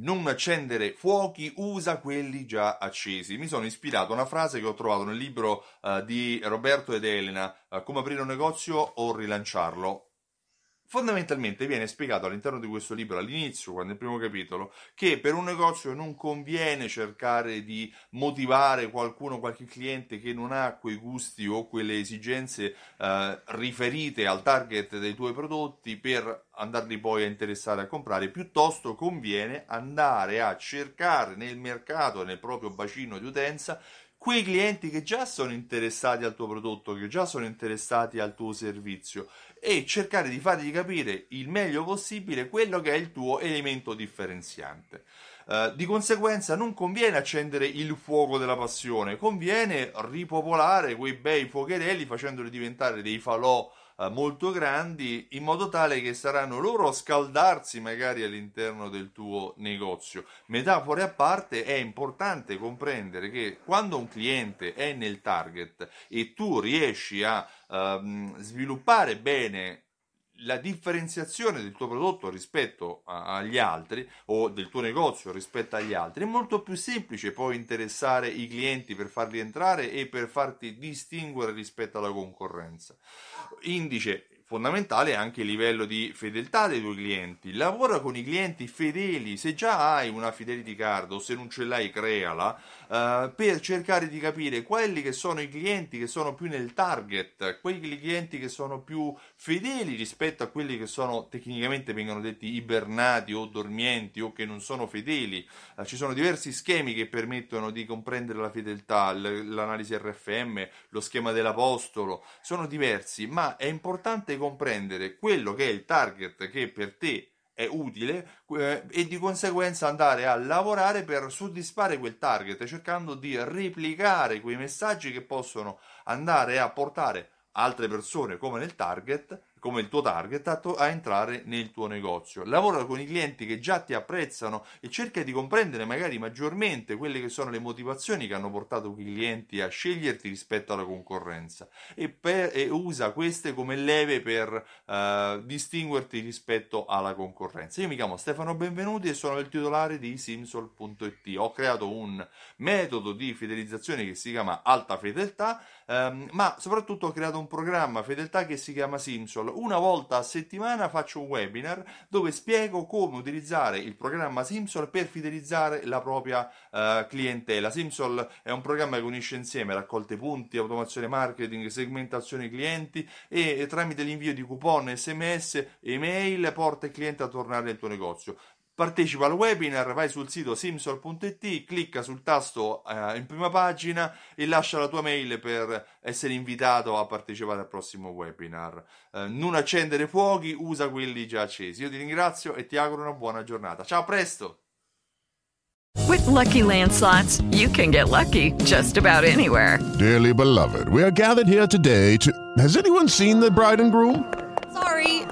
Non accendere fuochi, usa quelli già accesi. Mi sono ispirato a una frase che ho trovato nel libro uh, di Roberto ed Elena, uh, Come aprire un negozio o rilanciarlo. Fondamentalmente viene spiegato all'interno di questo libro, all'inizio, quando il primo capitolo, che per un negozio non conviene cercare di motivare qualcuno, qualche cliente che non ha quei gusti o quelle esigenze eh, riferite al target dei tuoi prodotti per andarli poi a interessare a comprare, piuttosto conviene andare a cercare nel mercato, nel proprio bacino di utenza, quei clienti che già sono interessati al tuo prodotto, che già sono interessati al tuo servizio e cercare di fargli capire il meglio possibile quello che è il tuo elemento differenziante. Uh, di conseguenza non conviene accendere il fuoco della passione, conviene ripopolare quei bei fuocherelli facendoli diventare dei falò uh, molto grandi in modo tale che saranno loro a scaldarsi magari all'interno del tuo negozio. Metafore a parte, è importante comprendere che quando un cliente è nel target e tu riesci a uh, sviluppare bene la differenziazione del tuo prodotto rispetto agli altri o del tuo negozio rispetto agli altri è molto più semplice poi interessare i clienti per farli entrare e per farti distinguere rispetto alla concorrenza. Indice fondamentale anche il livello di fedeltà dei tuoi clienti. Lavora con i clienti fedeli, se già hai una fidelity card o se non ce l'hai, creala uh, per cercare di capire quelli che sono i clienti che sono più nel target, quei clienti che sono più fedeli rispetto a quelli che sono tecnicamente vengono detti ibernati o dormienti o che non sono fedeli. Uh, ci sono diversi schemi che permettono di comprendere la fedeltà, l'analisi RFM, lo schema dell'apostolo, sono diversi, ma è importante comprendere quello che è il target che per te è utile eh, e di conseguenza andare a lavorare per soddisfare quel target cercando di replicare quei messaggi che possono andare a portare altre persone come nel target come il tuo target a, to- a, entrare nel tuo negozio. Lavora con i clienti che già ti apprezzano e cerca di comprendere magari maggiormente quelle che sono le motivazioni che hanno portato quei clienti a sceglierti rispetto alla concorrenza e, per, e usa queste come leve per uh, distinguerti rispetto alla concorrenza. Io mi chiamo Stefano Benvenuti e sono il titolare di Simsol.it. Ho creato un metodo di fidelizzazione che si chiama Alta Fedeltà, um, ma soprattutto ho creato un programma fedeltà che si chiama Simsol una volta a settimana faccio un webinar dove spiego come utilizzare il programma Simsol per fidelizzare la propria uh, clientela. Simsol è un programma che unisce insieme raccolte punti, automazione marketing, segmentazione clienti e, e tramite l'invio di coupon, sms, email porta il cliente a tornare nel tuo negozio. Partecipa al webinar, vai sul sito simsol.it, clicca sul tasto eh, in prima pagina e lascia la tua mail per essere invitato a partecipare al prossimo webinar. Eh, non accendere fuochi, usa quelli già accesi. Io ti ringrazio e ti auguro una buona giornata. Ciao, a presto! With lucky landslots, you can get lucky just about anywhere. Dearly beloved, we are gathered here today to. Has anyone seen the bride and groom?